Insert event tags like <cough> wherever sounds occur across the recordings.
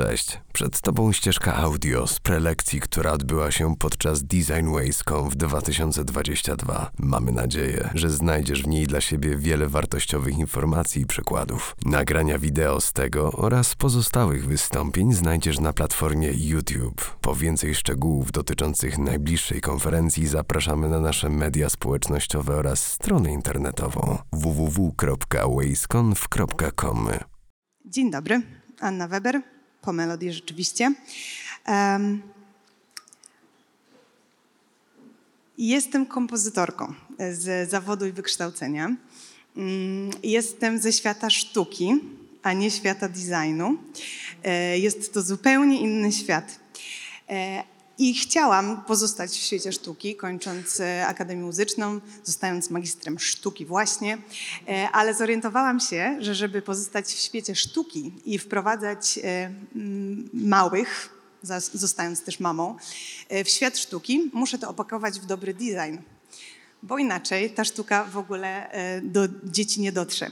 Cześć, przed Tobą ścieżka audio z prelekcji, która odbyła się podczas Design Ways.com w 2022. Mamy nadzieję, że znajdziesz w niej dla siebie wiele wartościowych informacji i przykładów. Nagrania wideo z tego oraz pozostałych wystąpień znajdziesz na platformie YouTube. Po więcej szczegółów dotyczących najbliższej konferencji zapraszamy na nasze media społecznościowe oraz stronę internetową www.waysconf.com. Dzień dobry, Anna Weber, po melodii rzeczywiście. Um, jestem kompozytorką z zawodu i wykształcenia. Um, jestem ze świata sztuki, a nie świata designu. E, jest to zupełnie inny świat. E, I chciałam pozostać w świecie sztuki, kończąc e, Akademię Muzyczną, zostając magistrem sztuki właśnie, e, ale zorientowałam się, że żeby pozostać w świecie sztuki i wprowadzać e, małych, zostając też mamą, w świat sztuki, muszę to opakować w dobry design bo inaczej ta sztuka w ogóle e, do dzieci nie dotrze.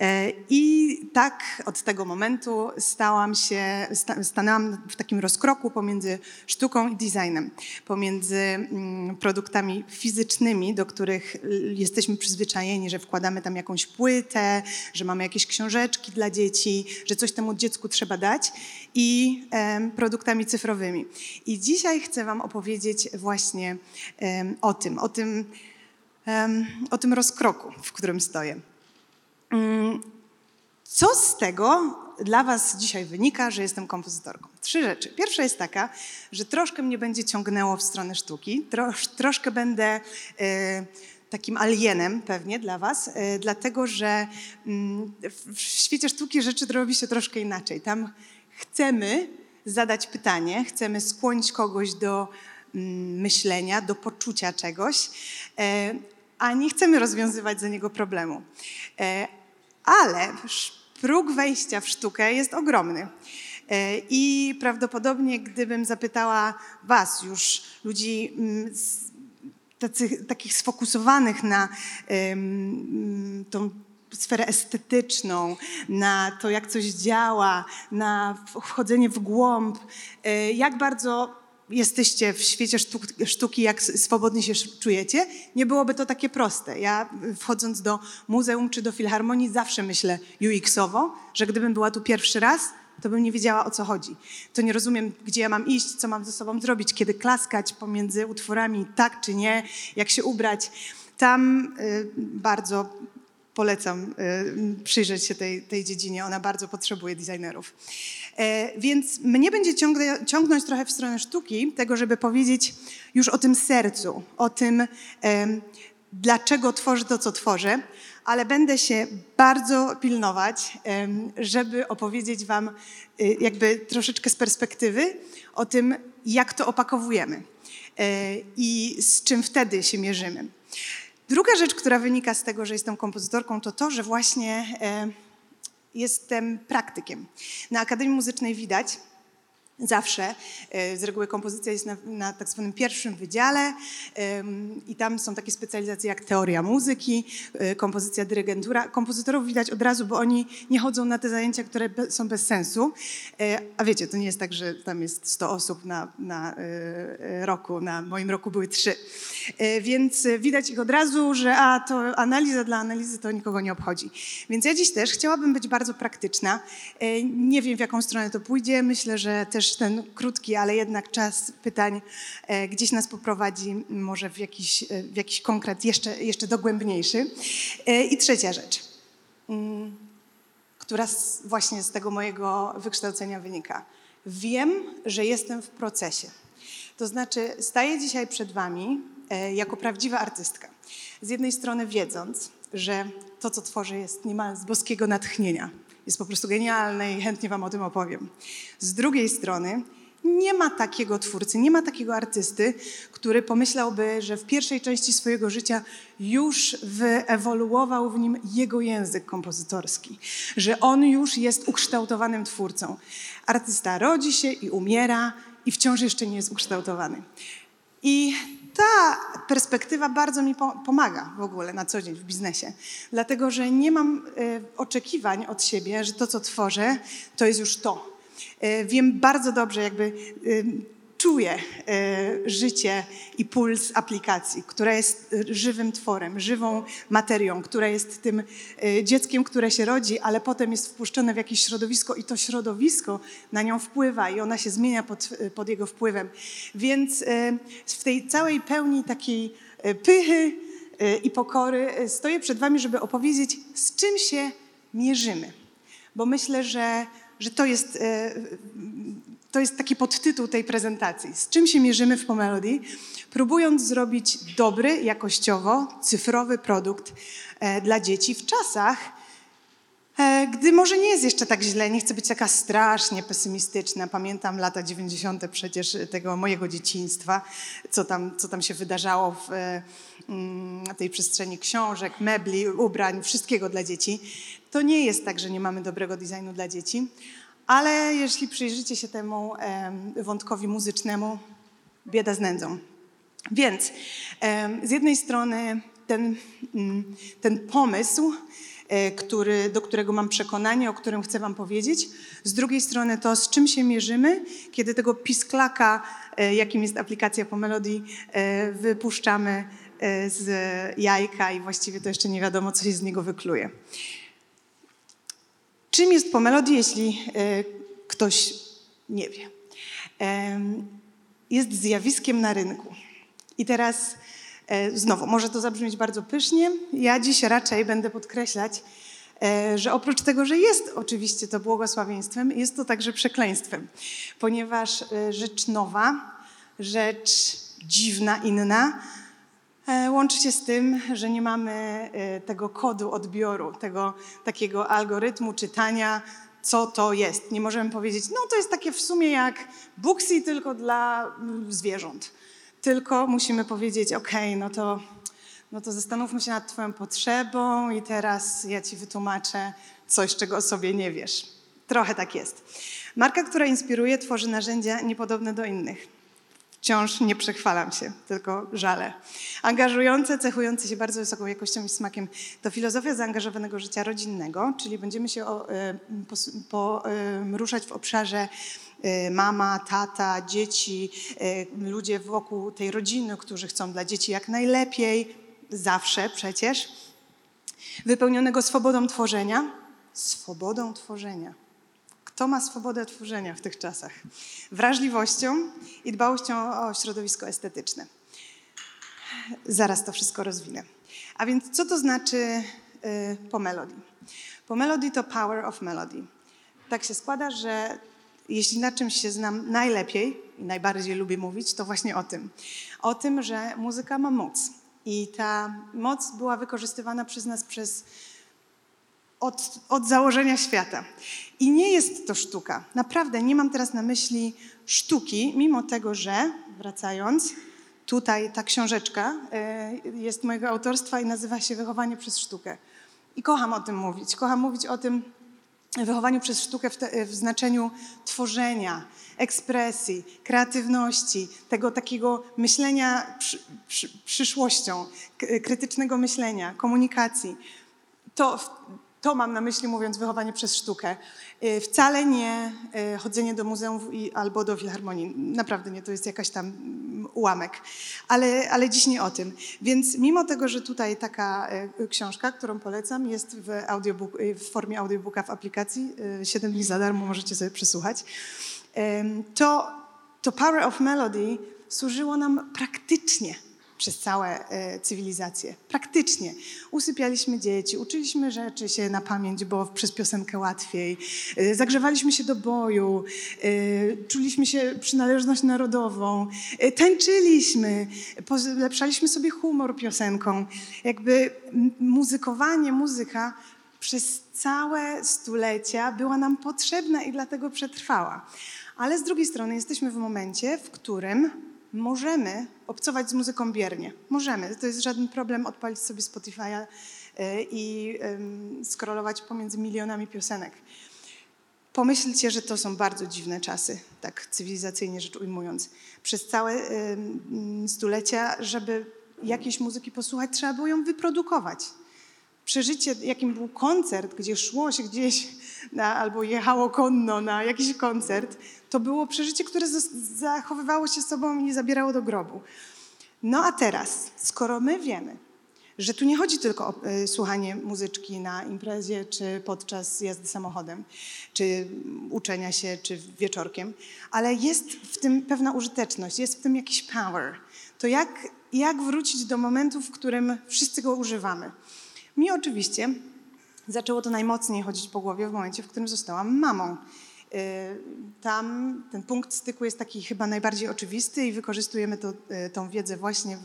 E, I tak od tego momentu stałam się, sta- stanęłam w takim rozkroku pomiędzy sztuką i designem, pomiędzy mm, produktami fizycznymi, do których jesteśmy przyzwyczajeni, że wkładamy tam jakąś płytę, że mamy jakieś książeczki dla dzieci, że coś temu dziecku trzeba dać i produktami cyfrowymi. I dzisiaj chcę Wam opowiedzieć właśnie o tym, o tym, o tym rozkroku, w którym stoję. Mm, Co z tego dla Was dzisiaj wynika, że jestem kompozytorką? Trzy rzeczy. Pierwsza jest taka, że troszkę mnie będzie ciągnęło w stronę sztuki, trosz, troszkę będę e, takim alienem pewnie dla Was, e, dlatego że mm, w, w świecie sztuki rzeczy robi się troszkę inaczej. Tam chcemy zadać pytanie, chcemy skłonić kogoś do mm, myślenia, do poczucia czegoś, e, a nie chcemy rozwiązywać za niego problemu. E, Ale próg wejścia w sztukę jest ogromny. E, I prawdopodobnie, gdybym zapytała Was, już ludzi mm, tacy, takich sfokusowanych na tą sferę estetyczną, na to, jak coś działa, na wchodzenie w głąb, e, jak bardzo jesteście w świecie sztuk, sztuki, jak swobodnie się czujecie, nie byłoby to takie proste. Ja y, wchodząc do muzeum czy do filharmonii zawsze myślę UX-owo, że gdybym była tu pierwszy raz, to bym nie wiedziała o co chodzi. To nie rozumiem, gdzie ja mam iść, co mam ze sobą zrobić, kiedy klaskać pomiędzy utworami, tak czy nie, jak się ubrać. Tam y, bardzo polecam y, przyjrzeć się tej, tej dziedzinie. Ona bardzo potrzebuje designerów. E, Więc mnie będzie ciągnąć trochę w stronę sztuki, tego, żeby powiedzieć już o tym sercu, o tym, dlaczego tworzę to, co tworzę, ale będę się bardzo pilnować, żeby opowiedzieć Wam y, jakby troszeczkę z perspektywy o tym, jak to opakowujemy e, i z czym wtedy się mierzymy. Druga rzecz, która wynika z tego, że jestem kompozytorką, to to, że właśnie e, jestem praktykiem. Na Akademii Muzycznej widać zawsze, e, z reguły kompozycja jest na, na tak zwanym pierwszym wydziale i tam są takie specjalizacje jak teoria muzyki, e, kompozycja, dyrygentura. Kompozytorów widać od razu, bo oni nie chodzą na te zajęcia, które są bez sensu. E, A wiecie, to nie jest tak, że tam jest 100 osób na, na roku, na moim roku były trzy. Więc widać ich od razu, że a to analiza dla analizy to nikogo nie obchodzi. Więc ja dziś też chciałabym być bardzo praktyczna. Nie wiem, w jaką stronę to pójdzie. Myślę, że też ten krótki, ale jednak czas pytań e, gdzieś nas poprowadzi może w jakiś, e, w jakiś konkret jeszcze, jeszcze dogłębniejszy. E, I trzecia rzecz, mm, która właśnie z tego mojego wykształcenia wynika. Wiem, że jestem w procesie. To znaczy, staję dzisiaj przed Wami jako prawdziwa artystka. Z jednej strony wiedząc, że to, co tworzę, jest niemal z boskiego natchnienia. Jest po prostu genialne i chętnie Wam o tym opowiem. Z drugiej strony, nie ma takiego twórcy, nie ma takiego artysty, który pomyślałby, że w pierwszej części swojego życia już wyewoluował w nim jego język kompozytorski, że on już jest ukształtowanym twórcą. Artysta rodzi się i umiera i wciąż jeszcze nie jest ukształtowany. I ta perspektywa bardzo mi po- pomaga w ogóle na co dzień w biznesie, dlatego że nie mam e, oczekiwań od siebie, że to, co tworzę, to jest już to. E, Wiem bardzo dobrze, jakby em, czuję e, życie i puls aplikacji, która jest e, żywym tworem, żywą materią, która jest tym e, dzieckiem, które się rodzi, ale potem jest wpuszczone w jakieś środowisko i to środowisko na nią wpływa i ona się zmienia pod, pod jego wpływem. Więc e, w tej całej pełni takiej e, pychy e, i pokory e, stoję przed Wami, żeby opowiedzieć, z czym się mierzymy. Bo myślę, że, że to jest e, to jest taki podtytuł tej prezentacji. Z czym się mierzymy w Pomelody? Próbując zrobić dobry, jakościowo, cyfrowy produkt e, dla dzieci w czasach, e, gdy może nie jest jeszcze tak źle, nie chcę być taka strasznie pesymistyczna. Pamiętam lata 90. przecież tego mojego dzieciństwa, co tam, co tam się wydarzało w e, mm, tej przestrzeni książek, mebli, ubrań, wszystkiego dla dzieci. To nie jest tak, że nie mamy dobrego designu dla dzieci, ale jeśli przyjrzycie się temu em, wątkowi muzycznemu, bieda z nędzą. Więc z jednej strony ten, mm, ten pomysł, e, który, do którego mam przekonanie, o którym chcę Wam powiedzieć, z drugiej strony to, z czym się mierzymy, kiedy tego pisklaka, e, jakim jest aplikacja po Melody, e, wypuszczamy z jajka i właściwie to jeszcze nie wiadomo, co się z niego wykluje. Czym jest Pomelody, jeśli e, ktoś nie wie? Em, Jest zjawiskiem na rynku. I teraz e, znowu, może to zabrzmieć bardzo pysznie. Ja dziś raczej będę podkreślać, e, że oprócz tego, że jest oczywiście to błogosławieństwem, jest to także przekleństwem, ponieważ e, rzecz nowa, rzecz dziwna, inna, E, Łączy się z tym, że nie mamy e, tego kodu odbioru, tego takiego algorytmu czytania, co to jest. Nie możemy powiedzieć, no to jest takie w sumie jak Booksy, tylko dla mm, zwierząt. Tylko musimy powiedzieć, okej, no to no to zastanówmy się nad Twoją potrzebą i teraz ja Ci wytłumaczę coś, czego o sobie nie wiesz. Trochę tak jest. Marka, która inspiruje, tworzy narzędzia niepodobne do innych. Wciąż nie przechwalam się, tylko żalę. Angażujące, cechujące się bardzo wysoką jakością i smakiem to filozofia zaangażowanego życia rodzinnego, czyli będziemy się o, e, pos- po, e, ruszać w obszarze e, mama, tata, dzieci, e, ludzie wokół tej rodziny, którzy chcą dla dzieci jak najlepiej, zawsze przecież, wypełnionego swobodą tworzenia. Swobodą tworzenia. Kto ma swobodę tworzenia w tych czasach? Wrażliwością i dbałością o środowisko estetyczne. Zaraz to wszystko rozwinę. A więc co to znaczy y, po melody? Po melody to power of melody. Tak się składa, że jeśli na czymś się znam najlepiej i najbardziej lubię mówić, to właśnie o tym. O tym, że muzyka ma moc. I ta moc była wykorzystywana przez nas przez od, od założenia świata. I nie jest to sztuka. Naprawdę nie mam teraz na myśli sztuki, mimo tego, że, wracając, tutaj ta książeczka e, jest mojego autorstwa i nazywa się Wychowanie przez sztukę. I kocham o tym mówić. Kocham mówić o tym wychowaniu przez sztukę w, te, w znaczeniu tworzenia, ekspresji, kreatywności, tego takiego myślenia przy, przy, przyszłością, krytycznego myślenia, komunikacji. To, to mam na myśli, mówiąc wychowanie przez sztukę. Y, Wcale nie y, chodzenie do muzeum i, albo do filharmonii. Naprawdę nie, to jest jakaś tam mm, ułamek. Ale, ale dziś nie o tym. Więc mimo tego, że tutaj taka y, książka, którą polecam, jest w, audiobook, w formie audiobooka w aplikacji, 7 dni za darmo możecie sobie przesłuchać, to, to Power of Melody służyło nam praktycznie przez całe e, cywilizacje. Praktycznie. Usypialiśmy dzieci, uczyliśmy rzeczy się na pamięć, bo przez piosenkę łatwiej. E, zagrzewaliśmy się do boju, e, czuliśmy się przynależność narodową, tańczyliśmy, polepszaliśmy sobie humor piosenką. Jakby muzykowanie, muzyka przez całe stulecia była nam potrzebna i dlatego przetrwała. Ale z drugiej strony jesteśmy w momencie, w którym możemy obcować z muzyką biernie. Możemy. To jest żaden problem odpalić sobie Spotify'a e, i em, scrollować pomiędzy milionami piosenek. Pomyślcie, że to są bardzo dziwne czasy, tak cywilizacyjnie rzecz ujmując. Przez całe stulecia, żeby jakiejś muzyki posłuchać, trzeba było ją wyprodukować. przeżycie, jakim był koncert, gdzie szło się gdzieś na, albo jechało konno na jakiś koncert, to było przeżycie, które zachowywało się sobą i nie zabierało do grobu. No a teraz, skoro my wiemy, że tu nie chodzi tylko o y, słuchanie muzyczki na imprezie, czy podczas jazdy samochodem, czy uczenia się, czy wieczorkiem, ale jest w tym pewna użyteczność, jest w tym jakiś power. To jak, jak wrócić do momentu, w którym wszyscy go używamy? Mi oczywiście zaczęło to najmocniej chodzić po głowie w momencie, w którym zostałam mamą. Y, Tam ten punkt styku jest taki chyba najbardziej oczywisty i wykorzystujemy to, y, tą wiedzę właśnie w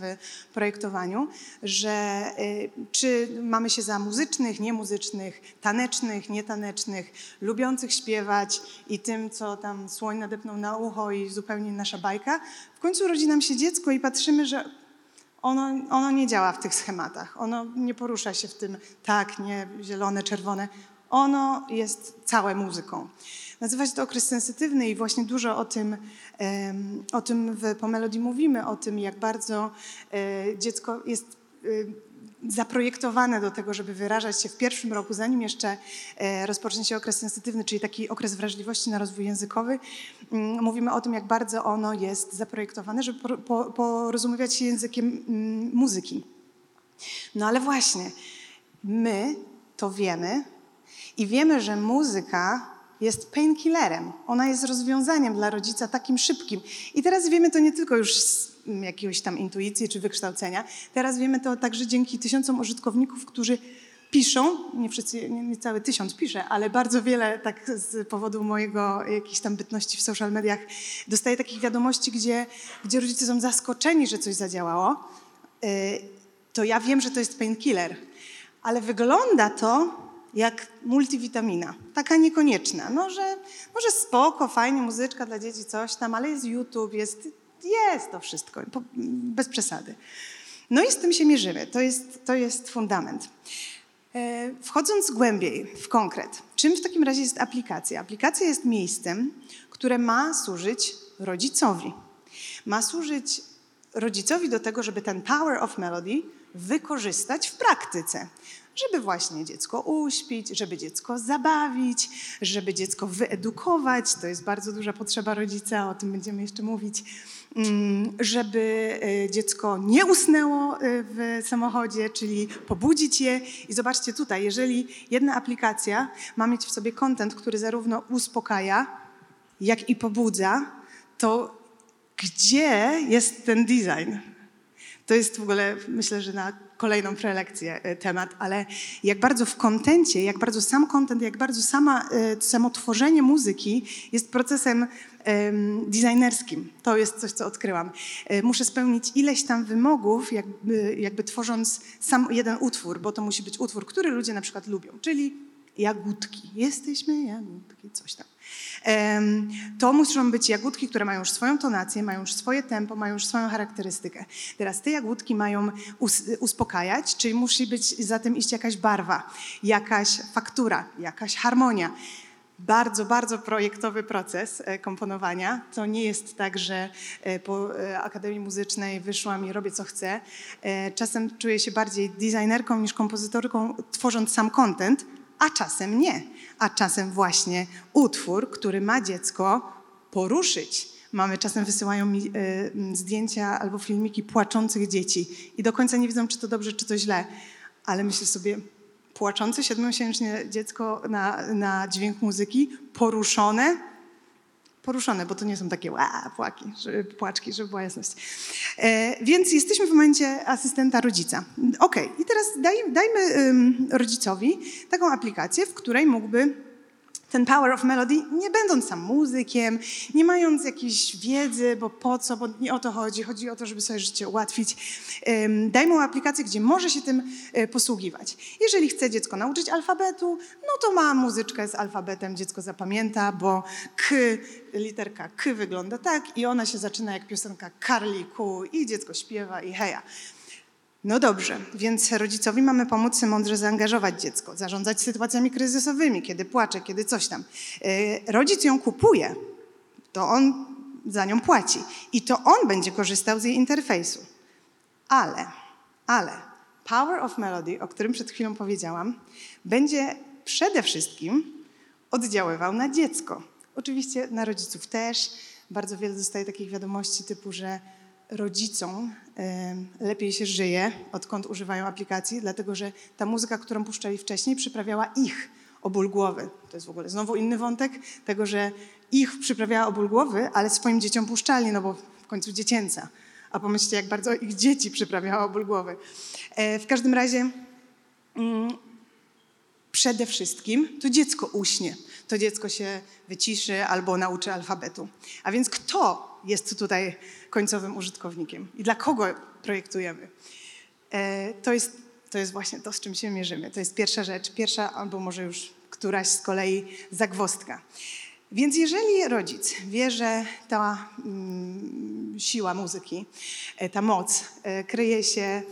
projektowaniu, że y, czy mamy się za muzycznych, niemuzycznych, tanecznych, nietanecznych, lubiących śpiewać i tym, co tam słoń nadepnął na ucho i zupełnie nasza bajka. W końcu rodzi nam się dziecko i patrzymy, że ono, ono nie działa w tych schematach. Ono nie porusza się w tym tak, nie, zielone, czerwone. Ono jest całe muzyką. Nazywa się to okres sensytywny i właśnie dużo o tym, o tym w Pomelodii mówimy, o tym, jak bardzo e, dziecko jest e, zaprojektowane do tego, żeby wyrażać się w pierwszym roku, zanim jeszcze e, rozpocznie się okres sensytywny, czyli taki okres wrażliwości na rozwój językowy. Mm, Mówimy o tym, jak bardzo ono jest zaprojektowane, żeby por- po- porozumiewać się językiem mm, muzyki. No ale właśnie, my to wiemy i wiemy, że muzyka jest painkillerem. Ona jest rozwiązaniem dla rodzica takim szybkim. I teraz wiemy to nie tylko już z mm, jakiegoś tam intuicji czy wykształcenia. Teraz wiemy to także dzięki tysiącom użytkowników, którzy piszą, nie wszyscy, nie, nie cały tysiąc pisze, ale bardzo wiele tak z powodu mojego jakiejś tam bytności w social mediach dostaję takich wiadomości, gdzie, gdzie rodzice są zaskoczeni, że coś zadziałało. Yy, to ja wiem, że to jest painkiller, ale wygląda to jak multivitamina. Taka niekonieczna. No, że może spoko, fajnie, muzyczka dla dzieci, coś tam, ale jest YouTube, jest, jest to wszystko, bez przesady. No i z tym się mierzymy. To jest, to jest fundament. E, Wchodząc głębiej w konkret, czym w takim razie jest aplikacja? Aplikacja jest miejscem, które ma służyć rodzicowi. Ma służyć rodzicowi do tego, żeby ten power of melody wykorzystać w praktyce. Żeby właśnie dziecko uśpić, żeby dziecko zabawić, żeby dziecko wyedukować. To jest bardzo duża potrzeba rodzica, o tym będziemy jeszcze mówić. Mm, Żeby e, dziecko nie usnęło e, w samochodzie, czyli pobudzić je. I zobaczcie tutaj, jeżeli jedna aplikacja ma mieć w sobie content, który zarówno uspokaja, jak i pobudza, to gdzie jest ten design? To jest w ogóle, myślę, że na kolejną prelekcję e, temat, ale jak bardzo w kontencie, jak bardzo sam kontent, jak bardzo sama, e, samo tworzenie muzyki jest procesem em, designerskim. To jest coś, co odkryłam. E, Muszę spełnić ileś tam wymogów, jakby, jakby tworząc sam jeden utwór, bo to musi być utwór, który ludzie na przykład lubią, czyli jagódki. Jesteśmy jagódki, coś tam. To muszą być jagódki, które mają już swoją tonację, mają już swoje tempo, mają już swoją charakterystykę. Teraz te jagódki mają us uspokajać, czyli musi być za tym iść jakaś barwa, jakaś faktura, jakaś harmonia. Bardzo, bardzo projektowy proces e, komponowania. To nie jest tak, że e, po e, Akademii Muzycznej wyszłam i robię co chcę. Czasem czuję się bardziej designerką niż kompozytorką, tworząc sam content, a czasem nie. A czasem właśnie utwór, który ma dziecko poruszyć. Mamy czasem wysyłają mi e, zdjęcia albo filmiki płaczących dzieci i do końca nie wiedzą, czy to dobrze, czy to źle. Ale myślę sobie, płaczące siedmiomiesięczne dziecko na, na dźwięk muzyki, poruszone, poruszone, bo to nie są takie ła, płaki, żeby, płaczki, żeby była jasność. E, więc jesteśmy w momencie asystenta rodzica. Okej, i teraz daj, dajmy ym, rodzicowi taką aplikację, w której mógłby ten power of melody, nie będąc sam muzykiem, nie mając jakiejś wiedzy, bo po co, bo nie o to chodzi, chodzi o to, żeby sobie życie ułatwić. Ym, Daj mu aplikację, gdzie może się tym e, posługiwać. Jeżeli chce dziecko nauczyć alfabetu, no to ma muzyczkę z alfabetem, dziecko zapamięta, bo K, literka K wygląda tak i ona się zaczyna jak piosenka Karliku i dziecko śpiewa i heja. No dobrze, więc rodzicowi mamy pomóc mądrze zaangażować dziecko, zarządzać sytuacjami kryzysowymi, kiedy płacze, kiedy coś tam. E, Rodzic ją kupuje, to on za nią płaci i to on będzie korzystał z jej interfejsu. Ale, ale Power of Melody, o którym przed chwilą powiedziałam, będzie przede wszystkim oddziaływał na dziecko. Oczywiście na rodziców też. Bardzo wiele dostaję takich wiadomości typu, że rodzicom lepiej się żyje, odkąd używają aplikacji, dlatego że ta muzyka, którą puszczali wcześniej, przyprawiała ich o ból głowy. To jest w ogóle znowu inny wątek tego, że ich przyprawiała o ból głowy, ale swoim dzieciom puszczali, no bo w końcu dziecięca. A pomyślcie, jak bardzo ich dzieci przyprawiała o ból głowy. E, w każdym razie mm, przede wszystkim to dziecko uśnie. To dziecko się wyciszy albo nauczy alfabetu. A więc kto jest tutaj końcowym użytkownikiem i dla kogo projektujemy? E, To jest, to jest właśnie to, z czym się mierzymy. To jest pierwsza rzecz, pierwsza albo może już któraś z kolei zagwostka. Więc jeżeli rodzic wie, że ta mm, siła muzyki, e, ta moc e, kryje się,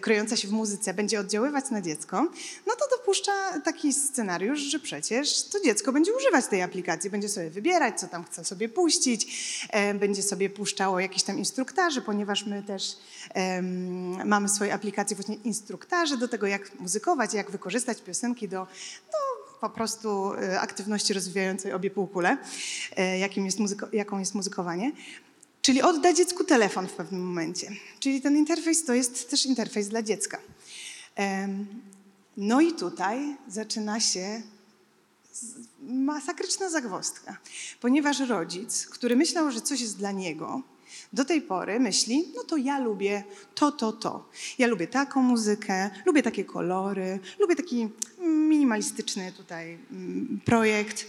kryjąca się w muzyce będzie oddziaływać na dziecko, no to dopuszcza taki scenariusz, że przecież to dziecko będzie używać tej aplikacji, będzie sobie wybierać, co tam chce sobie puścić, e, będzie sobie puszczało jakieś tam instruktaże, ponieważ my też em, mamy w swojej aplikacji właśnie instruktaże do tego, jak muzykować, jak wykorzystać piosenki do, do po prostu e, aktywności rozwijającej obie półkule, e, jakim jest muzyko, jaką jest muzykowanie. Czyli odda dziecku telefon w pewnym momencie. Czyli ten interfejs to jest też interfejs dla dziecka. No i tutaj zaczyna się masakryczna zagwozdka, ponieważ rodzic, który myślał, że coś jest dla niego, do tej pory myśli, no to ja lubię to, to, to. Ja lubię taką muzykę, lubię takie kolory, lubię taki minimalistyczny tutaj mm, projekt.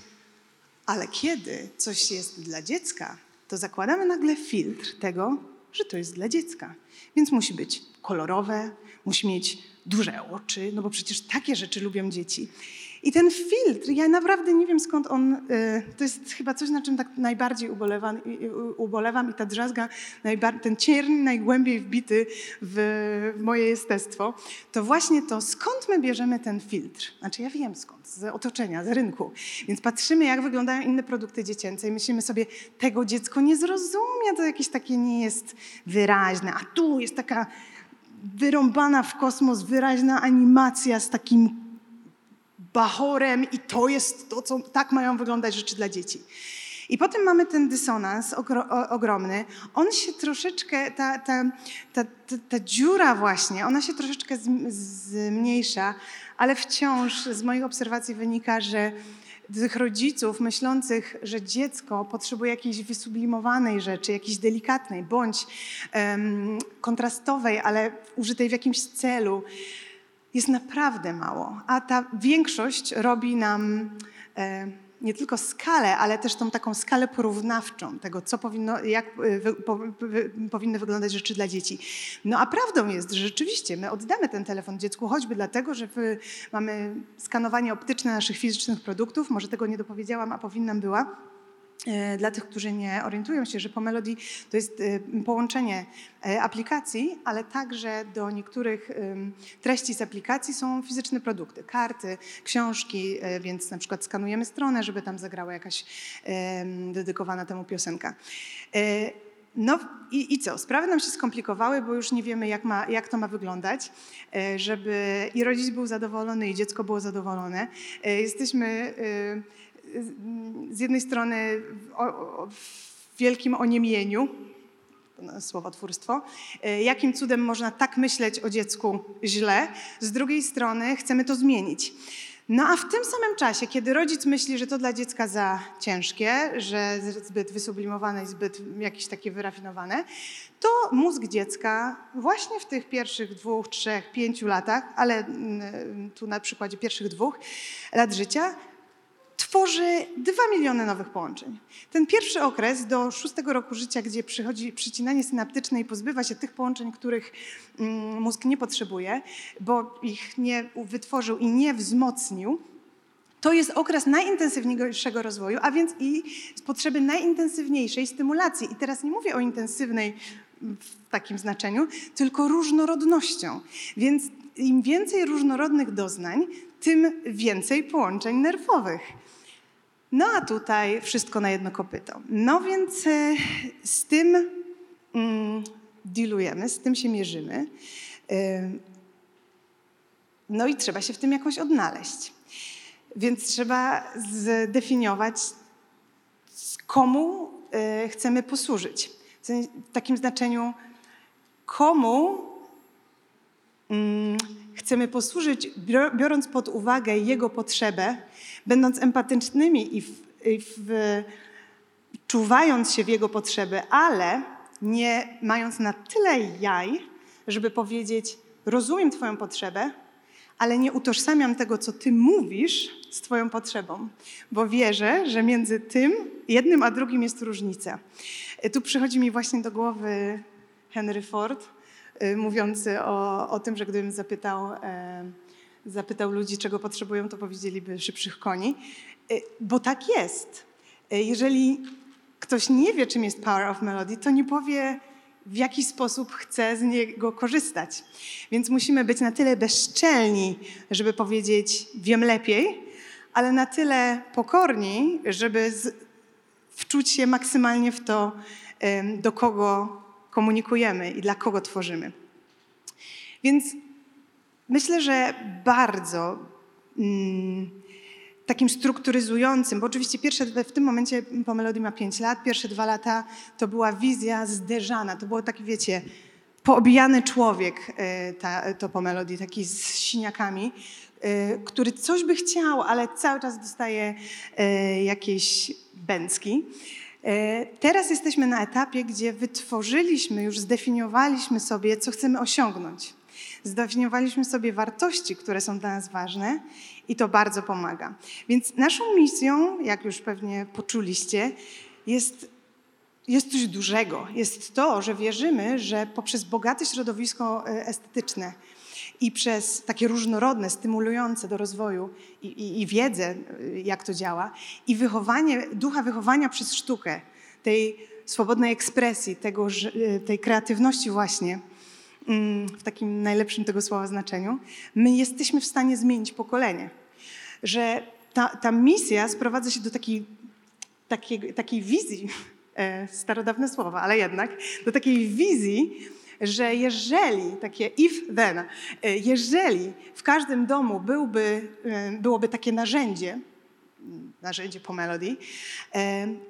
Ale kiedy coś jest dla dziecka, to zakładamy nagle filtr tego, że to jest dla dziecka. Więc musi być kolorowe, musi mieć duże oczy, no bo przecież takie rzeczy lubią dzieci. I ten filtr, ja naprawdę nie wiem skąd on, y, to jest chyba coś, na czym tak najbardziej ubolewam, ubolewam i ta drzazga, ten cierń najgłębiej wbity w, w moje jestestwo, to właśnie to, skąd my bierzemy ten filtr. Znaczy ja wiem skąd, z otoczenia, z rynku. Więc patrzymy, jak wyglądają inne produkty dziecięce i myślimy sobie, tego dziecko nie zrozumie, to jakieś takie nie jest wyraźne, a tu jest taka wyrąbana w kosmos wyraźna animacja z takim bachorem i to jest to, co tak mają wyglądać rzeczy dla dzieci. I potem mamy ten dysonans ogromny. On się troszeczkę, ta, ta, ta, ta, dziura właśnie, ona się troszeczkę zm- zmniejsza, ale wciąż z moich obserwacji wynika, że tych rodziców myślących, że dziecko potrzebuje jakiejś wysublimowanej rzeczy, jakiejś delikatnej bądź kontrastowej, ale użytej w jakimś celu, jest naprawdę mało. A ta większość robi nam e, nie tylko skalę, ale też tą taką skalę porównawczą tego, co powinno, jak e, wy, po, wy, powinny wyglądać rzeczy dla dzieci. No a prawdą jest, że rzeczywiście my oddamy ten telefon dziecku choćby dlatego, że mamy skanowanie optyczne naszych fizycznych produktów. Może tego nie dopowiedziałam, a powinnam była. E, Dla tych, którzy nie orientują się, że po Melody to jest e, połączenie e, aplikacji, ale także do niektórych treści z aplikacji są fizyczne produkty, karty, książki, więc na przykład skanujemy stronę, żeby tam zagrała jakaś dedykowana temu piosenka. No i, i co? Sprawy nam się skomplikowały, bo już nie wiemy, jak, ma, jak to ma wyglądać, żeby i rodzic był zadowolony, i dziecko było zadowolone. Jesteśmy z jednej strony o, w wielkim oniemieniu, słowotwórstwo, e, jakim cudem można tak myśleć o dziecku źle, z drugiej strony chcemy to zmienić. No a w tym samym czasie, kiedy rodzic myśli, że to dla dziecka za ciężkie, że zbyt wysublimowane i zbyt jakieś takie wyrafinowane, to mózg dziecka właśnie w tych pierwszych dwóch, trzech, pięciu latach, ale mm, tu na przykładzie pierwszych dwóch lat życia, tworzy 2 miliony nowych połączeń. Ten pierwszy okres do szóstego roku życia, gdzie przychodzi przycinanie synaptyczne i pozbywa się tych połączeń, których mm, mózg nie potrzebuje, bo ich nie wytworzył i nie wzmocnił, to jest okres najintensywniejszego rozwoju, a więc i potrzeby najintensywniejszej stymulacji. I teraz nie mówię o intensywnej w takim znaczeniu, tylko różnorodnością. Więc im więcej różnorodnych doznań, tym więcej połączeń nerwowych. No a tutaj wszystko na jedno kopyto. No więc e, z tym mm, dealujemy, z tym się mierzymy. E, No i trzeba się w tym jakoś odnaleźć. Więc trzeba zdefiniować, komu y, chcemy posłużyć. W takim znaczeniu, komu mm, chcemy posłużyć, bior- biorąc pod uwagę jego potrzebę, będąc empatycznymi i, w, i w, czuwając się w jego potrzeby, ale nie mając na tyle jaj, żeby powiedzieć: Rozumiem Twoją potrzebę, ale nie utożsamiam tego, co Ty mówisz, z Twoją potrzebą, bo wierzę, że między tym jednym a drugim jest różnica. E, Tu przychodzi mi właśnie do głowy Henry Ford, y, mówiący o, o tym, że gdybym zapytał, e, zapytał ludzi, czego potrzebują, to powiedzieliby szybszych koni, Y, bo tak jest. Y, Jeżeli ktoś nie wie, czym jest Power of Melody, to nie powie, w jaki sposób chce z niego korzystać. Więc musimy być na tyle bezczelni, żeby powiedzieć, wiem lepiej, ale na tyle pokorni, żeby z, wczuć się maksymalnie w to, do kogo komunikujemy i dla kogo tworzymy. Więc myślę, że bardzo mm, takim strukturyzującym, bo oczywiście pierwsze, w tym momencie po Melodii ma 5 lat, pierwsze dwa lata to była wizja zderzana, to było taki, wiecie, poobijany człowiek, e, ta, to po Melodii, taki z siniakami, e, który coś by chciał, ale cały czas dostaje e, jakieś bęcki. Teraz jesteśmy na etapie, gdzie wytworzyliśmy, już zdefiniowaliśmy sobie, co chcemy osiągnąć. Zdefiniowaliśmy sobie wartości, które są dla nas ważne i to bardzo pomaga. Więc naszą misją, jak już pewnie poczuliście, jest, jest coś dużego. Jest to, że wierzymy, że poprzez bogate środowisko e, estetyczne i przez takie różnorodne, stymulujące do rozwoju i, i, i wiedzę, y, jak to działa, i wychowanie, ducha wychowania przez sztukę, tej swobodnej ekspresji, tego, y, tej kreatywności właśnie, w takim najlepszym tego słowa znaczeniu, my jesteśmy w stanie zmienić pokolenie. Że ta, ta misja sprowadza się do takiej, takiej, takiej wizji, <laughs> e, starodawne słowa, ale jednak, do takiej wizji, że jeżeli, takie if then, e, jeżeli w każdym domu byłby, e, byłoby takie narzędzie, narzędzie po melodii,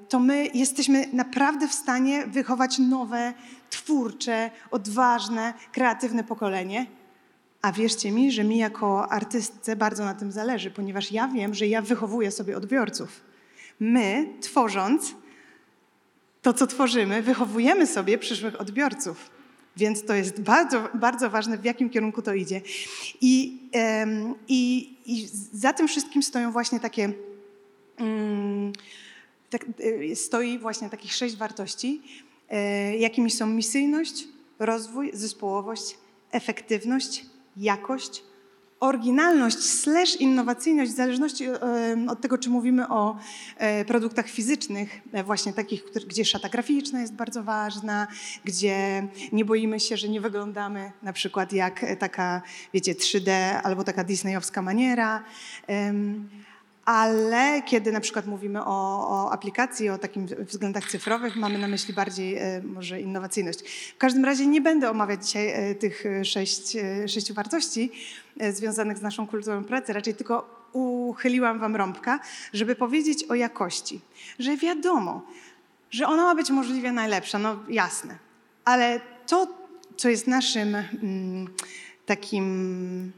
to my jesteśmy naprawdę w stanie wychować nowe, twórcze, odważne, kreatywne pokolenie. A wierzcie mi, że mi jako artystce bardzo na tym zależy, ponieważ ja wiem, że ja wychowuję sobie odbiorców. My, tworząc to, co tworzymy, wychowujemy sobie przyszłych odbiorców. Więc to jest bardzo, bardzo ważne, w jakim kierunku to idzie. I, i, i za tym wszystkim stoją właśnie takie mm, tak, y, stoi właśnie takich sześć wartości, jakimi są misyjność, rozwój, zespołowość, efektywność, jakość, oryginalność slash innowacyjność, w zależności e, od tego, czy mówimy o e, produktach fizycznych, e, właśnie takich, gdzie szata graficzna jest bardzo ważna, gdzie nie boimy się, że nie wyglądamy na przykład jak e, taka, wiecie, 3D albo taka disneyowska maniera. Ale kiedy na przykład mówimy o, o aplikacji, o takim względach cyfrowych, mamy na myśli bardziej e, może innowacyjność. W każdym razie nie będę omawiać dzisiaj e, tych e, sześć, sześciu wartości związanych z naszą kulturą pracy, raczej tylko uchyliłam wam rąbka, żeby powiedzieć o jakości. Że wiadomo, że ona ma być możliwie najlepsza, no jasne. Ale to, co jest naszym mm, takim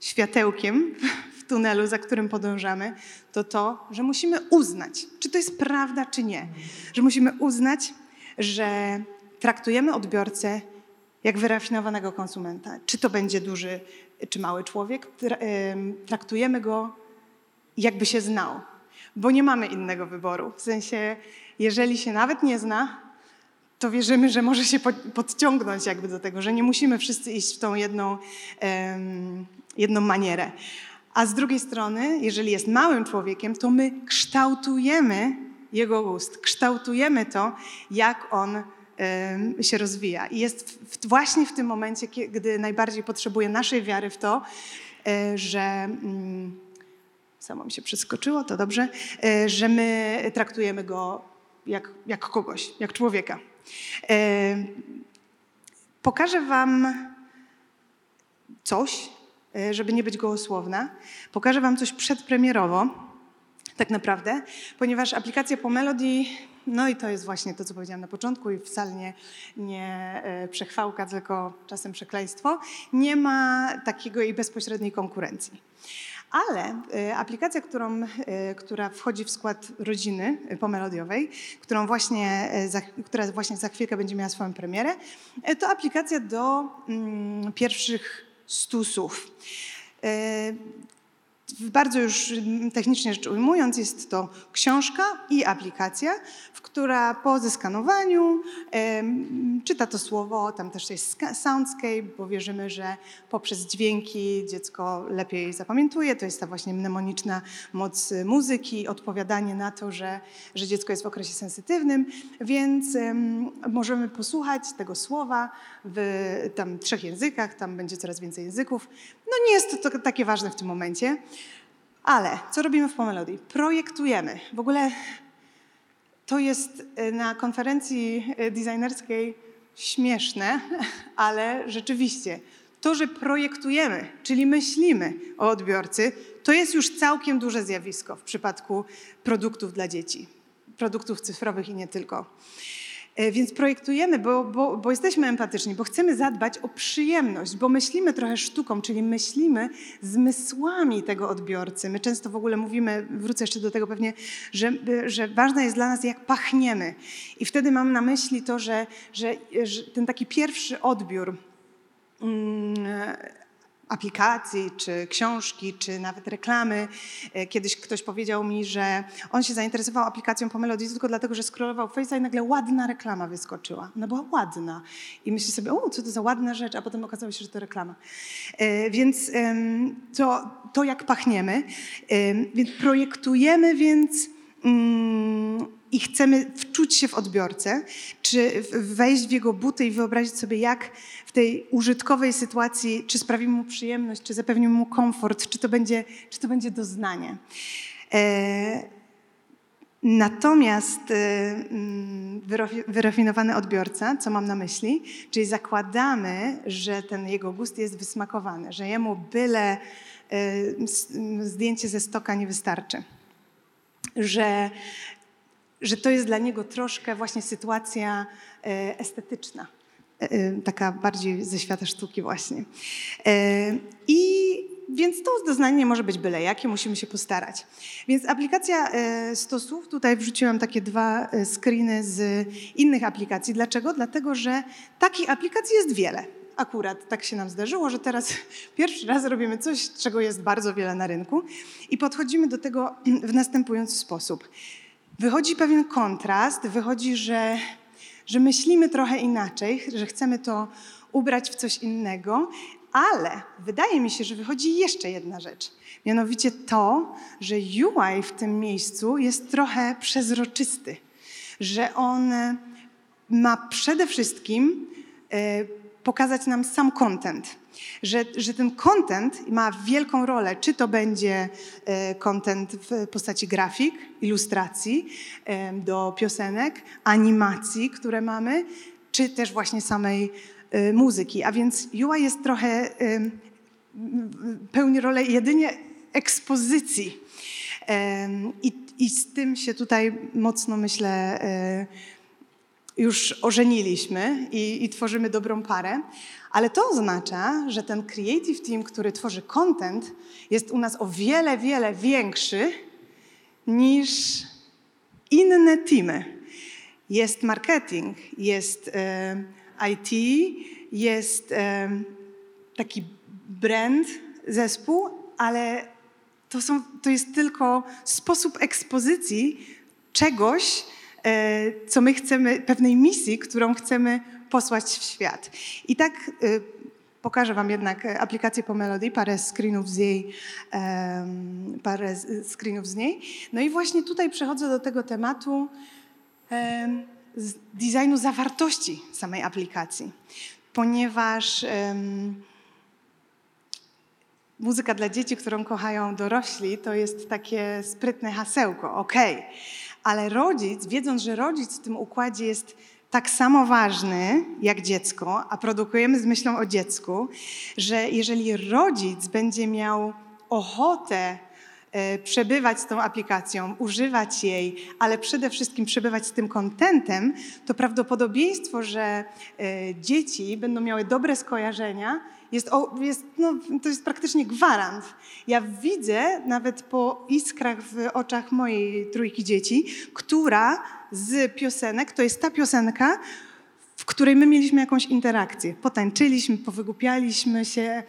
światełkiem <laughs> tunelu, za którym podążamy, to to, że musimy uznać, czy to jest prawda, czy nie. Że musimy uznać, że traktujemy odbiorcę jak wyrafinowanego konsumenta. Czy to będzie duży, czy mały człowiek, tra- em, traktujemy go jakby się znał, bo nie mamy innego wyboru. W sensie, jeżeli się nawet nie zna, to wierzymy, że może się po- podciągnąć jakby do tego, że nie musimy wszyscy iść w tą jedną, jedną manierę. A z drugiej strony, jeżeli jest małym człowiekiem, to my kształtujemy jego gust, kształtujemy to, jak on się rozwija. I jest w, właśnie w tym momencie, gdy najbardziej potrzebuje naszej wiary w to, e, że... Mm, samo mi się przeskoczyło, to dobrze, e, że my traktujemy go jak, jak kogoś, jak człowieka. E, Pokażę Wam coś, żeby nie być gołosłowna. Pokażę Wam coś przedpremierowo, tak naprawdę, ponieważ aplikacja po Melody, no i to jest właśnie to, co powiedziałam na początku i wcale nie, nie e, przechwałka, tylko czasem przekleństwo, nie ma takiego jej bezpośredniej konkurencji. Ale e, aplikacja, którą, e, która wchodzi w skład rodziny e, pomelodiowej, którą właśnie, e, która właśnie za chwilkę będzie miała swoją premierę, e, to aplikacja do mm, pierwszych stusów. Bardzo już mm, technicznie rzecz ujmując, jest to książka i aplikacja, w która po zeskanowaniu em, czyta to słowo, tam też jest soundscape, bo wierzymy, że poprzez dźwięki dziecko lepiej zapamiętuje. To jest ta właśnie mnemoniczna moc y, muzyki, odpowiadanie na to, że, że dziecko jest w okresie sensytywnym, więc em, możemy posłuchać tego słowa w tam trzech językach, tam będzie coraz więcej języków. No nie jest to, to takie ważne w tym momencie. Ale co robimy w Pomelodii? Projektujemy. W ogóle to jest e, na konferencji e, designerskiej śmieszne, <laughs> ale rzeczywiście to, że projektujemy, czyli myślimy o odbiorcy, to jest już całkiem duże zjawisko w przypadku produktów dla dzieci, produktów cyfrowych i nie tylko. E, Więc projektujemy, bo, bo, bo jesteśmy empatyczni, bo chcemy zadbać o przyjemność, bo myślimy trochę sztuką, czyli myślimy zmysłami tego odbiorcy. My często w ogóle mówimy, wrócę jeszcze do tego pewnie, że, że ważne jest dla nas, jak pachniemy. I wtedy mam na myśli to, że, że, że ten taki pierwszy odbiór mm, aplikacji, czy książki, czy nawet reklamy. E, Kiedyś ktoś powiedział mi, że on się zainteresował aplikacją po Melody tylko dlatego, że scrollował Face'a i nagle ładna reklama wyskoczyła. Ona była ładna. I myśli sobie, o, co to za ładna rzecz, a potem okazało się, że to reklama. E, Więc to, to jak pachniemy. Em, Więc projektujemy więc mm, i chcemy wczuć się w odbiorcę, czy wejść w jego buty i wyobrazić sobie, jak w tej użytkowej sytuacji, czy sprawimy mu przyjemność, czy zapewnimy mu komfort, czy to będzie, czy to będzie doznanie. E, Natomiast e, mm, wyrafinowany odbiorca, co mam na myśli, czyli zakładamy, że ten jego gust jest wysmakowany, że jemu byle e, zdjęcie ze stoka nie wystarczy że, że to jest dla niego troszkę właśnie sytuacja e, estetyczna, e, e, taka bardziej ze świata sztuki właśnie. I więc to doznanie może być byle jakie, musimy się postarać. Więc aplikacja stosów, tutaj wrzuciłam takie dwa screeny z innych aplikacji. Dlaczego? Dlatego, że takich aplikacji jest wiele. Akurat tak się nam zdarzyło, że teraz <laughs> pierwszy raz robimy coś, czego jest bardzo wiele na rynku i podchodzimy do tego w następujący sposób. Wychodzi pewien kontrast, wychodzi, że, że myślimy trochę inaczej, że chcemy to ubrać w coś innego, ale wydaje mi się, że wychodzi jeszcze jedna rzecz. Mianowicie to, że UI w tym miejscu jest trochę przezroczysty, że on e, ma przede wszystkim e, pokazać nam sam content. Że, że ten content ma wielką rolę, czy to będzie e, content w postaci grafik, ilustracji e, do piosenek, animacji, które mamy, czy też właśnie samej e, muzyki. A więc UI jest trochę, pełni rolę jedynie ekspozycji. I, I z tym się tutaj mocno, myślę, już ożeniliśmy i, i tworzymy dobrą parę, ale to oznacza, że ten creative team, który tworzy content, jest u nas o wiele, wiele większy niż inne teamy. Jest marketing, jest e, IT, jest e, taki brand, zespół, ale to, są, to jest tylko sposób ekspozycji czegoś, co my chcemy, pewnej misji, którą chcemy posłać w świat. I tak e, pokażę Wam jednak e, aplikację po Melody, parę screenów z jej, parę screenów z niej. No i właśnie tutaj przechodzę do tego tematu em, z designu zawartości samej aplikacji, ponieważ muzyka dla dzieci, którą kochają dorośli, to jest takie sprytne hasełko, okej. Ale rodzic, wiedząc, że rodzic w tym układzie jest tak samo ważny jak dziecko, a produkujemy z myślą o dziecku, że jeżeli rodzic będzie miał ochotę e, przebywać z tą aplikacją, używać jej, ale przede wszystkim przebywać z tym kontentem, to prawdopodobieństwo, że e, dzieci będą miały dobre skojarzenia, jest, jest, no, to jest praktycznie gwarant. Ja widzę nawet po iskrach w oczach mojej trójki dzieci, która z piosenek, to jest ta piosenka, w której my mieliśmy jakąś interakcję. Potańczyliśmy, powygłupialiśmy się,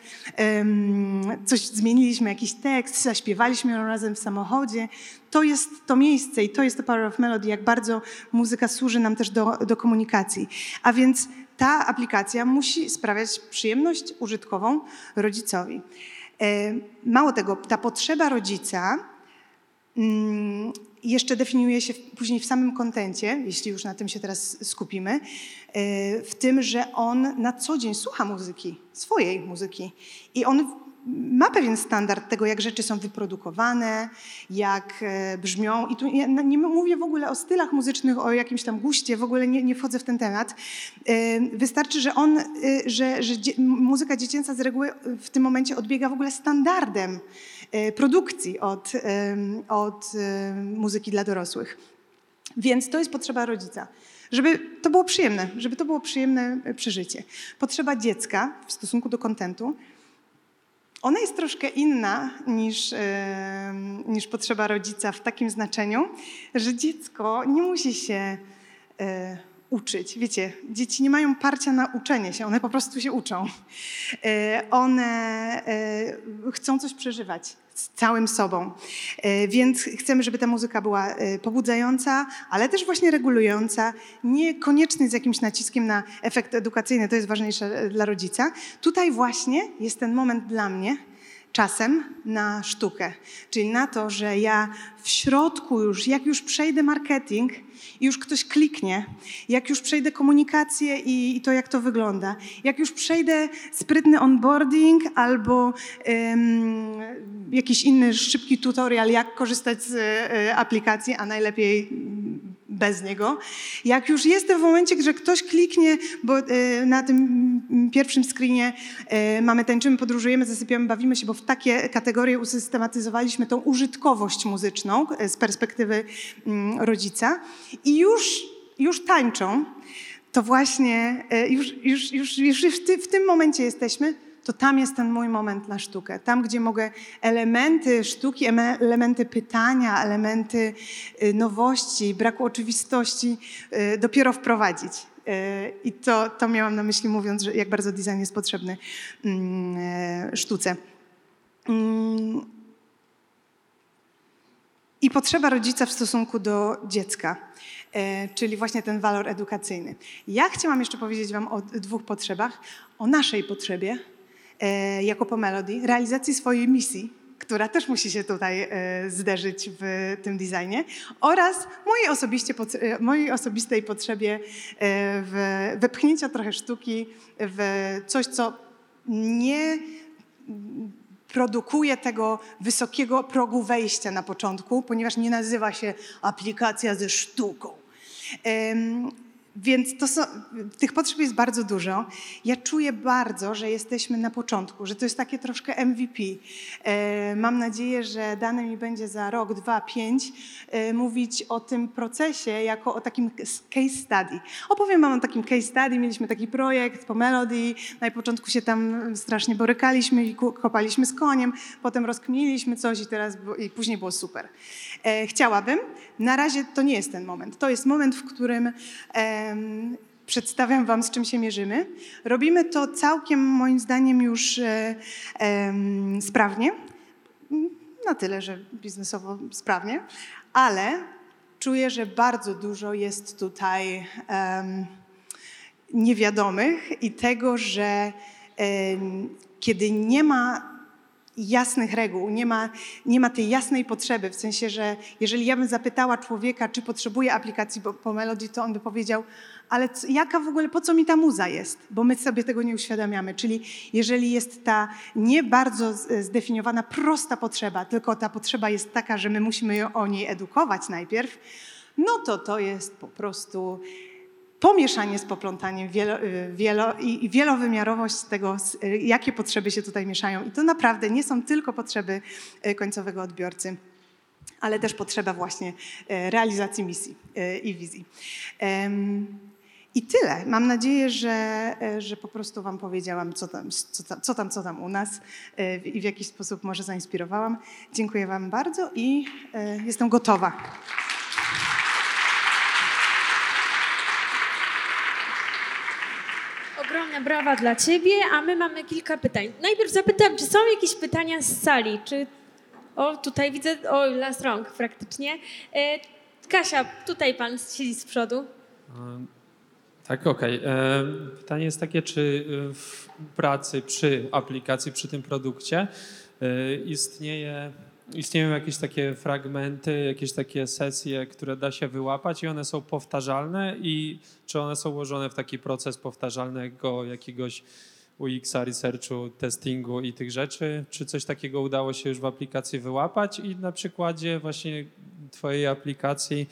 coś zmieniliśmy, jakiś tekst, zaśpiewaliśmy razem w samochodzie. To jest to miejsce i to jest to Power of Melody, jak bardzo muzyka służy nam też do, do komunikacji. A więc ta aplikacja musi sprawiać przyjemność użytkową rodzicowi. E, Mało tego, ta potrzeba rodzica Mm, jeszcze definiuje się później w samym kontencie, jeśli już na tym się teraz skupimy, e, w tym, że on na co dzień słucha muzyki, swojej muzyki. I on ma pewien standard tego, jak rzeczy są wyprodukowane, jak e, brzmią. I tu nie mówię w ogóle o stylach muzycznych, o jakimś tam guście, w ogóle nie, nie wchodzę w ten temat. E, Wystarczy, że on, e, że, że muzyka dziecięca z reguły w tym momencie odbiega w ogóle standardem produkcji od, od muzyki dla dorosłych. Więc to jest potrzeba rodzica. Żeby to było przyjemne, żeby to było przyjemne przeżycie. Potrzeba dziecka w stosunku do kontentu, ona jest troszkę inna niż, em, niż potrzeba rodzica w takim znaczeniu, że dziecko nie musi się e, uczyć. Wiecie, dzieci nie mają parcia na uczenie się, one po prostu się uczą. E, one e, chcą coś przeżywać z całym sobą. E, Więc chcemy, żeby ta muzyka była e, pobudzająca, ale też właśnie regulująca, niekoniecznie z jakimś naciskiem na efekt edukacyjny, to jest ważniejsze e, dla rodzica. Tutaj właśnie jest ten moment dla mnie, czasem na sztukę, czyli na to, że ja w środku już, jak już przejdę marketing i już ktoś kliknie, jak już przejdę komunikację i, i to, jak to wygląda, jak już przejdę sprytny onboarding albo jakiś inny szybki tutorial, jak korzystać z e, aplikacji, a najlepiej bez niego. Jak już jestem w momencie, że ktoś kliknie, bo e, na tym pierwszym screenie e, mamy tańczymy, podróżujemy, zasypiamy, bawimy się, bo w takie kategorie usystematyzowaliśmy tą użytkowość muzyczną e, z perspektywy mm, rodzica. I już, już tańczą, to właśnie już, już, już, już w, ty, w tym momencie jesteśmy, to tam jest ten mój moment na sztukę. Tam, gdzie mogę elementy sztuki, eme- elementy pytania, elementy y, nowości, braku oczywistości y, dopiero wprowadzić. Y, I to, to miałam na myśli, mówiąc, że jak bardzo design jest potrzebny mm, sztuce. Mm, i potrzeba rodzica w stosunku do dziecka, czyli właśnie ten walor edukacyjny. Ja chciałam jeszcze powiedzieć Wam o dwóch potrzebach. O naszej potrzebie, e, jako po Melody, realizacji swojej misji, która też musi się tutaj e, zderzyć w tym designie, oraz mojej, osobiście, e, mojej osobistej potrzebie w wepchnięcia trochę sztuki w coś, co nie produkuje tego wysokiego progu wejścia na początku, ponieważ nie nazywa się aplikacja ze sztuką. Więc to są, tych potrzeb jest bardzo dużo. Ja czuję bardzo, że jesteśmy na początku, że to jest takie troszkę MVP. E, Mam nadzieję, że dane mi będzie za rok, dwa, pięć e, mówić o tym procesie jako o takim case study. Opowiem wam o takim case study. Mieliśmy taki projekt po Melody. Na początku się tam strasznie borykaliśmy i kopaliśmy z koniem. Potem rozkminiliśmy coś i, teraz, i później było super. E, Chciałabym, na razie to nie jest ten moment. To jest moment, w którym przedstawiam Wam, z czym się mierzymy. Robimy to całkiem, moim zdaniem, już e, sprawnie. Na tyle, że biznesowo sprawnie, ale czuję, że bardzo dużo jest tutaj niewiadomych i tego, że kiedy nie ma jasnych reguł, nie ma, nie ma tej jasnej potrzeby, w sensie, że jeżeli ja bym zapytała człowieka, czy potrzebuje aplikacji po, po to on by powiedział, ale co, jaka w ogóle, po co mi ta muza jest? Bo my sobie tego nie uświadamiamy. Czyli jeżeli jest ta nie bardzo zdefiniowana, prosta potrzeba, tylko ta potrzeba jest taka, że my musimy ją o niej edukować najpierw, no to to jest po prostu pomieszanie z poplątaniem wielo, y, wielo, i, wielowymiarowość tego, y, jakie potrzeby się tutaj mieszają. I to naprawdę nie są tylko potrzeby y, końcowego odbiorcy, ale też potrzeba właśnie realizacji misji i wizji. I tyle. Mam nadzieję, że, e, że po prostu Wam powiedziałam, co tam, co tam, co tam, co tam u nas e, i w jakiś sposób może zainspirowałam. Dziękuję Wam bardzo i e, jestem gotowa. Ogromne brawa dla Ciebie, a my mamy kilka pytań. Najpierw zapytam, czy są jakieś pytania z sali? Czy... O, tutaj widzę, o, las rąk praktycznie. E, Kasia, tutaj Pan siedzi z przodu. Tak, okej. E, Pytanie jest takie, czy e, w pracy przy aplikacji, przy tym produkcie e, istnieje, istnieją jakieś takie fragmenty, jakieś takie sesje, które da się wyłapać i one są powtarzalne i czy one są ułożone w taki proces powtarzalnego jakiegoś UX-a, researchu, testingu i tych rzeczy? Czy coś takiego udało się już w aplikacji wyłapać i na przykładzie właśnie Twojej aplikacji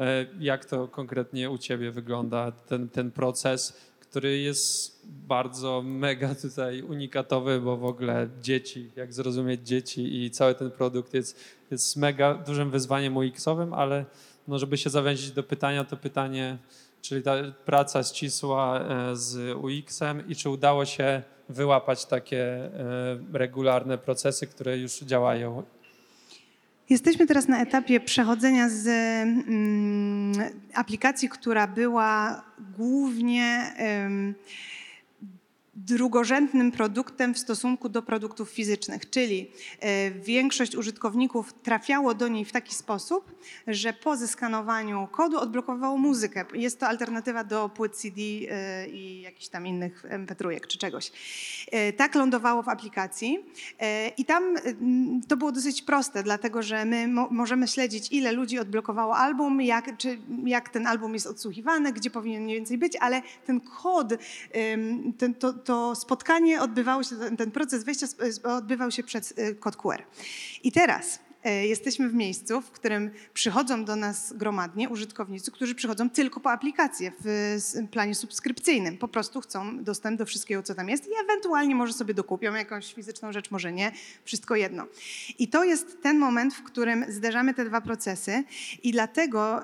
E, Jak to konkretnie u Ciebie wygląda, ten, ten proces, który jest bardzo mega tutaj unikatowy, bo w ogóle dzieci, jak zrozumieć dzieci i cały ten produkt jest, jest mega dużym wyzwaniem UX-owym, ale no, żeby się zawęzić do pytania, to pytanie, czyli ta praca ścisła e, z UX-em i czy udało się wyłapać takie e, regularne procesy, które już działają Jesteśmy teraz na etapie przechodzenia z mm, aplikacji, która była głównie drugorzędnym produktem w stosunku do produktów fizycznych, czyli e, większość użytkowników trafiało do niej w taki sposób, że po zeskanowaniu kodu odblokowało muzykę. Jest to alternatywa do płyt CD e, i jakichś tam innych MP3 czy czegoś. E, Tak lądowało w aplikacji i tam to było dosyć proste, dlatego że my mo- możemy śledzić, ile ludzi odblokowało album, jak, czy jak ten album jest odsłuchiwany, gdzie powinien mniej więcej być, ale ten kod, ten, to, to spotkanie odbywało się, ten, proces wejścia odbywał się przez y, kod QR. I teraz e, jesteśmy w miejscu, w którym przychodzą do nas gromadnie użytkownicy, którzy przychodzą tylko po aplikację w planie subskrypcyjnym. Po prostu chcą dostęp do wszystkiego, co tam jest i ewentualnie może sobie dokupią jakąś fizyczną rzecz, może nie, wszystko jedno. I to jest ten moment, w którym zderzamy te dwa procesy i dlatego,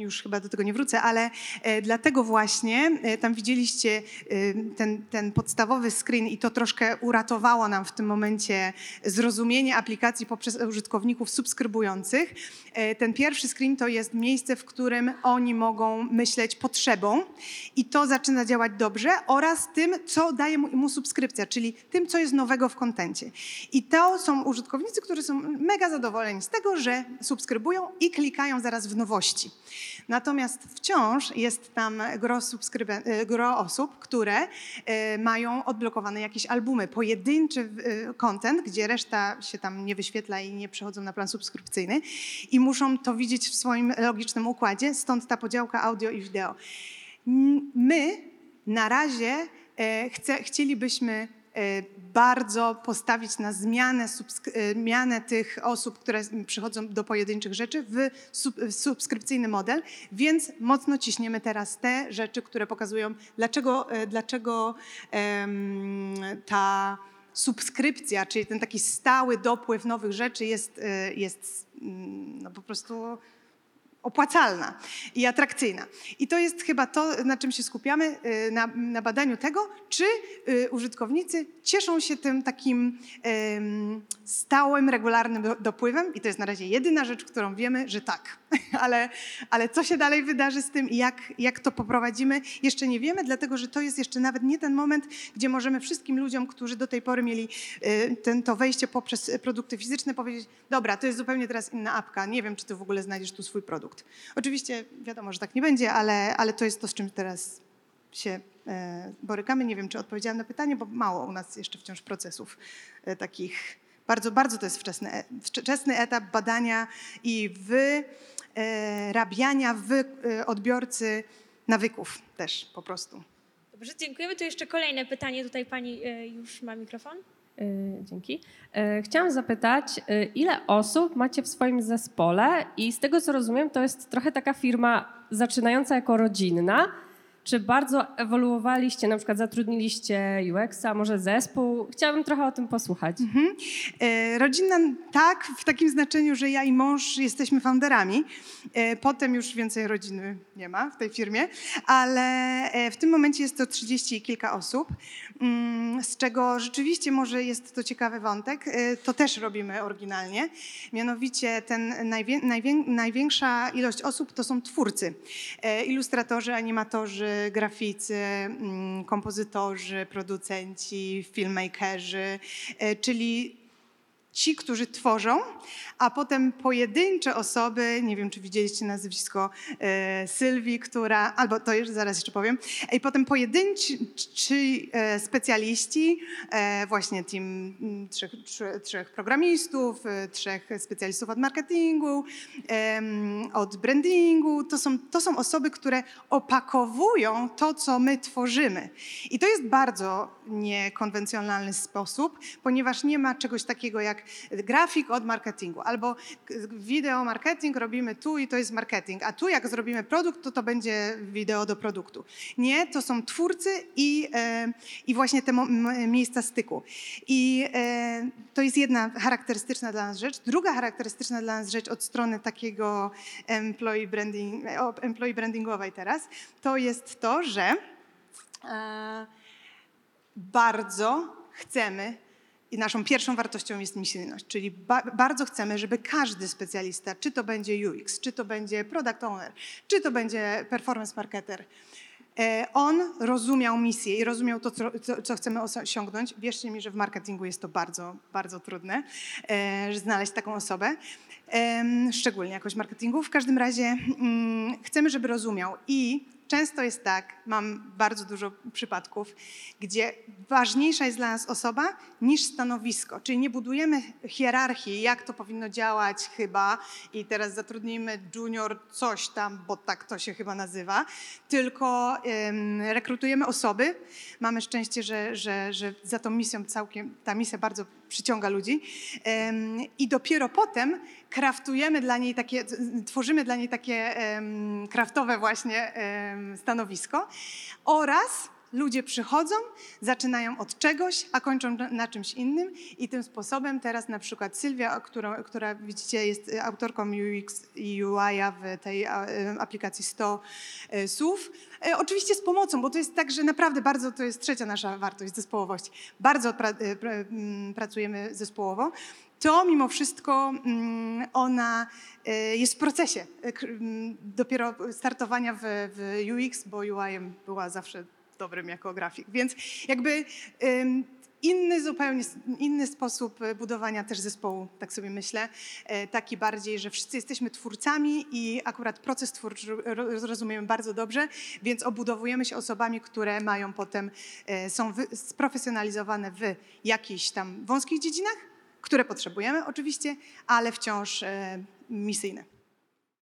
już chyba do tego nie wrócę, ale e, dlatego właśnie e, tam widzieliście e, ten, ten podstawowy screen i to troszkę uratowało nam w tym momencie zrozumienie aplikacji poprzez użytkowników subskrybujących. Ten pierwszy screen to jest miejsce, w którym oni mogą myśleć potrzebą i to zaczyna działać dobrze oraz tym, co daje mu subskrypcja, czyli tym, co jest nowego w kontencie. I to są użytkownicy, którzy są mega zadowoleni z tego, że subskrybują i klikają zaraz w nowości. Natomiast wciąż jest tam gro, e, gro osób, które e, mają odblokowane jakieś albumy, pojedynczy e, content, gdzie reszta się tam nie wyświetla i nie przechodzą na plan subskrypcyjny i muszą to widzieć w swoim logicznym układzie, stąd ta podziałka audio i wideo. My na razie e, chce, chcielibyśmy bardzo postawić na zmianę, zmianę tych osób, które przychodzą do pojedynczych rzeczy w, sub, w subskrypcyjny model, więc mocno ciśniemy teraz te rzeczy, które pokazują, dlaczego, e, dlaczego em, ta subskrypcja, czyli ten taki stały dopływ nowych rzeczy jest, jest mm, no, po prostu opłacalna i atrakcyjna. I to jest chyba to, na czym się skupiamy, y, na, na badaniu tego, czy y, użytkownicy cieszą się tym takim stałym, regularnym do- dopływem. I to jest na razie jedyna rzecz, którą wiemy, że tak. <laughs> ale, ale co się dalej wydarzy z tym i jak, jak to poprowadzimy, jeszcze nie wiemy, dlatego że to jest jeszcze nawet nie ten moment, gdzie możemy wszystkim ludziom, którzy do tej pory mieli y, ten, to wejście poprzez produkty fizyczne, powiedzieć, dobra, to jest zupełnie teraz inna apka, nie wiem, czy ty w ogóle znajdziesz tu swój produkt. Oczywiście wiadomo, że tak nie będzie, ale, ale to jest to, z czym teraz się e, borykamy. Nie wiem, czy odpowiedziałam na pytanie, bo mało u nas jeszcze wciąż procesów e, takich. Bardzo, bardzo to jest wczesny, e- wczesny etap badania i wyrabiania w e, odbiorcy nawyków też po prostu. Dobrze, dziękujemy. Tu jeszcze kolejne pytanie. Tutaj Pani e, już ma mikrofon. Dzięki. Chciałam zapytać, ile osób macie w swoim zespole i z tego co rozumiem, to jest trochę taka firma zaczynająca jako rodzinna. Czy bardzo ewoluowaliście, na przykład zatrudniliście UX-a, może zespół? Chciałabym trochę o tym posłuchać. E, Rodzinna tak, w takim znaczeniu, że ja i mąż jesteśmy founderami. E, Potem już więcej rodziny nie ma w tej firmie, ale e, w tym momencie jest to 30 i kilka osób, z czego rzeczywiście może jest to ciekawy wątek. E, To też robimy oryginalnie. Mianowicie ten najwię- najwię- największa ilość osób to są twórcy. E, Ilustratorzy, animatorzy, graficy, mm, kompozytorzy, producenci, filmmakerzy, e, czyli ci, którzy tworzą, a potem pojedyncze osoby, nie wiem, czy widzieliście nazwisko e, Sylwii, która, albo to już zaraz jeszcze powiem, i potem pojedynczy e, specjaliści, e, właśnie team mm, trzech, trzech, programistów, e, trzech specjalistów od marketingu, od brandingu, to są, to są osoby, które opakowują to, co my tworzymy. I to jest bardzo niekonwencjonalny sposób, ponieważ nie ma czegoś takiego jak grafik od marketingu, albo wideo marketing robimy tu i to jest marketing, a tu jak zrobimy produkt, to to będzie wideo do produktu. Nie, to są twórcy i, e, i właśnie te miejsca styku. I e, to jest jedna charakterystyczna dla nas rzecz. Druga charakterystyczna dla nas rzecz od strony takiego employee, branding, employee brandingowej teraz, to jest to, że e, bardzo chcemy i naszą pierwszą wartością jest misyjność, czyli ba bardzo chcemy, żeby każdy specjalista, czy to będzie UX, czy to będzie product owner, czy to będzie performance marketer, e, on rozumiał misję i rozumiał to, co, co, chcemy osiągnąć. Wierzcie mi, że w marketingu jest to bardzo, bardzo trudne, e, że znaleźć taką osobę, em, szczególnie jakoś marketingu. W każdym razie mm, chcemy, żeby rozumiał i Często jest tak, mam bardzo dużo przypadków, gdzie ważniejsza jest dla nas osoba niż stanowisko. Czyli nie budujemy hierarchii, jak to powinno działać chyba i teraz zatrudnijmy junior coś tam, bo tak to się chyba nazywa, tylko em, rekrutujemy osoby. Mamy szczęście, że, że, że za tą misją całkiem, ta misja bardzo przyciąga ludzi. I dopiero potem kraftujemy dla niej takie, tworzymy dla niej takie kraftowe właśnie stanowisko oraz ludzie przychodzą, zaczynają od czegoś, a kończą na- czymś innym. I tym sposobem teraz na przykład Sylwia, którą, która widzicie jest autorką UX i UI w tej em, aplikacji 100 e, słów, e, oczywiście z pomocą, bo to jest tak, że naprawdę bardzo, to jest trzecia nasza wartość, zespołowość. Bardzo pra, e, pra, mm, pracujemy zespołowo. To mimo wszystko mm, ona jest w procesie mm, dopiero startowania w, w UX, bo UI była zawsze dobrym jako grafik. Więc jakby inny zupełnie, inny sposób e, budowania też zespołu, tak sobie myślę, e, taki bardziej, że wszyscy jesteśmy twórcami i akurat proces twórczy ro- rozumiemy bardzo dobrze, więc obudowujemy się osobami, które mają potem, e, są sprofesjonalizowane w jakichś tam wąskich dziedzinach, które potrzebujemy oczywiście, ale wciąż e, misyjne.